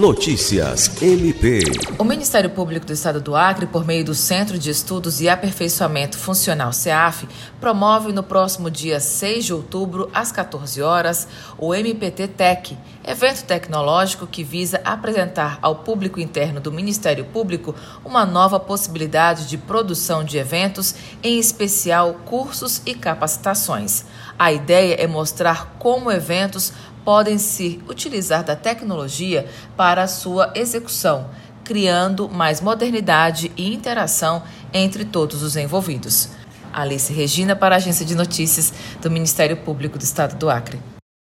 Notícias MP. O Ministério Público do Estado do Acre, por meio do Centro de Estudos e Aperfeiçoamento Funcional CEAF, promove no próximo dia 6 de outubro, às 14 horas, o MPT Tech, evento tecnológico que visa apresentar ao público interno do Ministério Público uma nova possibilidade de produção de eventos, em especial cursos e capacitações. A ideia é mostrar como eventos podem se utilizar da tecnologia para a sua execução, criando mais modernidade e interação entre todos os envolvidos. Alice Regina para a Agência de Notícias do Ministério Público do Estado do Acre.